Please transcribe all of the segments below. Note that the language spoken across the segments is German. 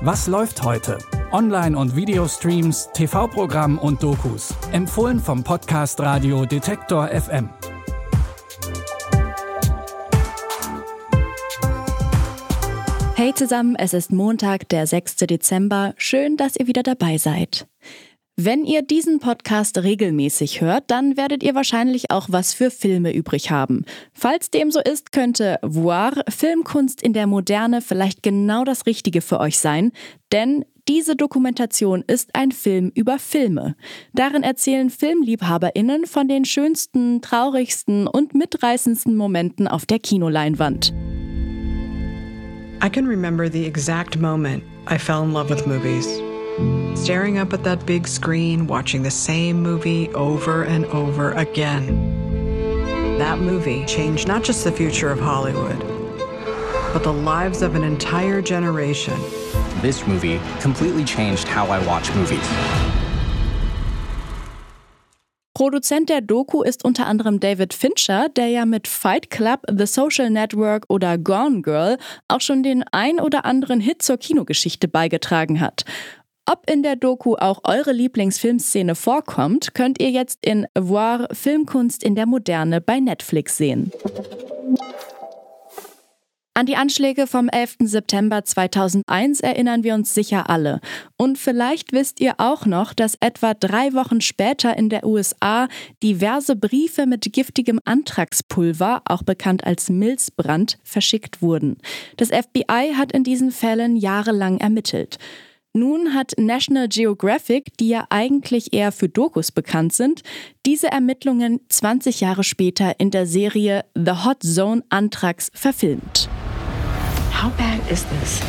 Was läuft heute? Online- und Videostreams, TV-Programm und Dokus. Empfohlen vom Podcast Radio Detektor FM. Hey zusammen, es ist Montag, der 6. Dezember. Schön, dass ihr wieder dabei seid. Wenn ihr diesen Podcast regelmäßig hört, dann werdet ihr wahrscheinlich auch was für Filme übrig haben. Falls dem so ist, könnte Voir, Filmkunst in der Moderne, vielleicht genau das Richtige für euch sein, denn diese Dokumentation ist ein Film über Filme. Darin erzählen Filmliebhaberinnen von den schönsten, traurigsten und mitreißendsten Momenten auf der Kinoleinwand. I can remember the exact moment I fell in love with movies. Staring up at that big screen, watching the same movie over and over again. That movie changed not just the future of Hollywood, but the lives of an entire generation. This movie completely changed how I watch movies. Produzent der Doku ist unter anderem David Fincher, der ja mit Fight Club, The Social Network oder Gone Girl auch schon den ein oder anderen Hit zur Kinogeschichte beigetragen hat. Ob in der Doku auch eure Lieblingsfilmszene vorkommt, könnt ihr jetzt in Voir Filmkunst in der Moderne bei Netflix sehen. An die Anschläge vom 11. September 2001 erinnern wir uns sicher alle. Und vielleicht wisst ihr auch noch, dass etwa drei Wochen später in der USA diverse Briefe mit giftigem Anthraxpulver, auch bekannt als Milzbrand, verschickt wurden. Das FBI hat in diesen Fällen jahrelang ermittelt. Nun hat National Geographic, die ja eigentlich eher für Dokus bekannt sind, diese Ermittlungen 20 Jahre später in der Serie The Hot Zone Anthrax verfilmt. How bad is this?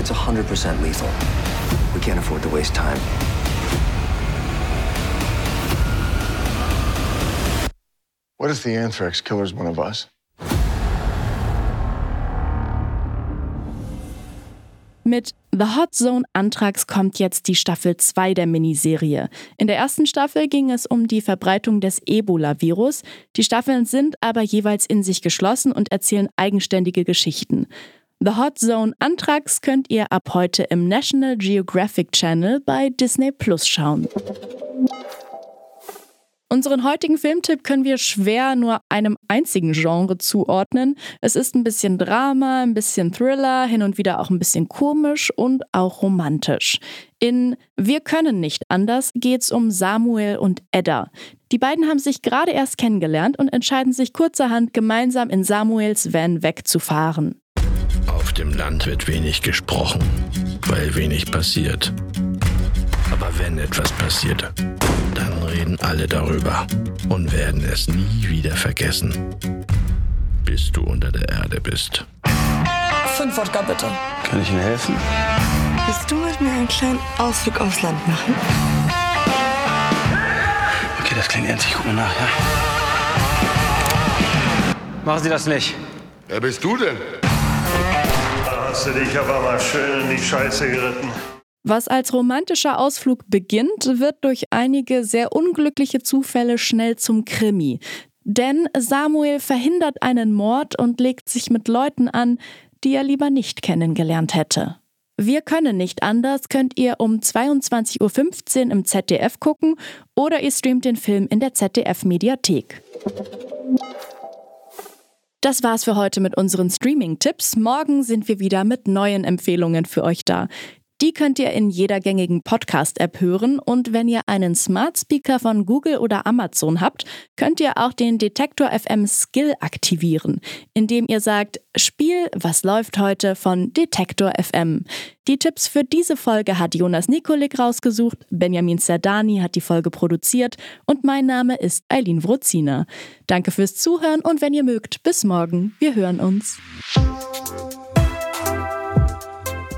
It's 100% lethal. We can't afford to waste time. What if the anthrax killer's one of us? Mit The Hot Zone Anthrax kommt jetzt die Staffel 2 der Miniserie. In der ersten Staffel ging es um die Verbreitung des Ebola-Virus. Die Staffeln sind aber jeweils in sich geschlossen und erzählen eigenständige Geschichten. The Hot Zone Anthrax könnt ihr ab heute im National Geographic Channel bei Disney Plus schauen. Unseren heutigen Filmtipp können wir schwer nur einem einzigen Genre zuordnen. Es ist ein bisschen Drama, ein bisschen Thriller, hin und wieder auch ein bisschen komisch und auch romantisch. In Wir können nicht anders geht es um Samuel und Edda. Die beiden haben sich gerade erst kennengelernt und entscheiden sich kurzerhand gemeinsam in Samuels Van wegzufahren. Auf dem Land wird wenig gesprochen, weil wenig passiert. Aber wenn etwas passiert, reden alle darüber und werden es nie wieder vergessen, bis du unter der Erde bist. Fünf Wodka bitte. Kann ich Ihnen helfen? Willst du mit mir einen kleinen Ausflug aufs Land machen? Okay, das klingt ernst. Ich guck mal nach, ja? Machen Sie das nicht. Wer bist du denn? Da hast du dich aber mal schön in die Scheiße geritten. Was als romantischer Ausflug beginnt, wird durch einige sehr unglückliche Zufälle schnell zum Krimi. Denn Samuel verhindert einen Mord und legt sich mit Leuten an, die er lieber nicht kennengelernt hätte. Wir können nicht anders könnt ihr um 22.15 Uhr im ZDF gucken oder ihr streamt den Film in der ZDF Mediathek. Das war's für heute mit unseren Streaming-Tipps. Morgen sind wir wieder mit neuen Empfehlungen für euch da. Die könnt ihr in jeder gängigen Podcast-App hören und wenn ihr einen Smart Speaker von Google oder Amazon habt, könnt ihr auch den Detektor FM Skill aktivieren, indem ihr sagt, Spiel, was läuft heute von Detektor FM. Die Tipps für diese Folge hat Jonas Nikolik rausgesucht, Benjamin Zerdani hat die Folge produziert und mein Name ist Eileen Wrozina. Danke fürs Zuhören und wenn ihr mögt, bis morgen. Wir hören uns.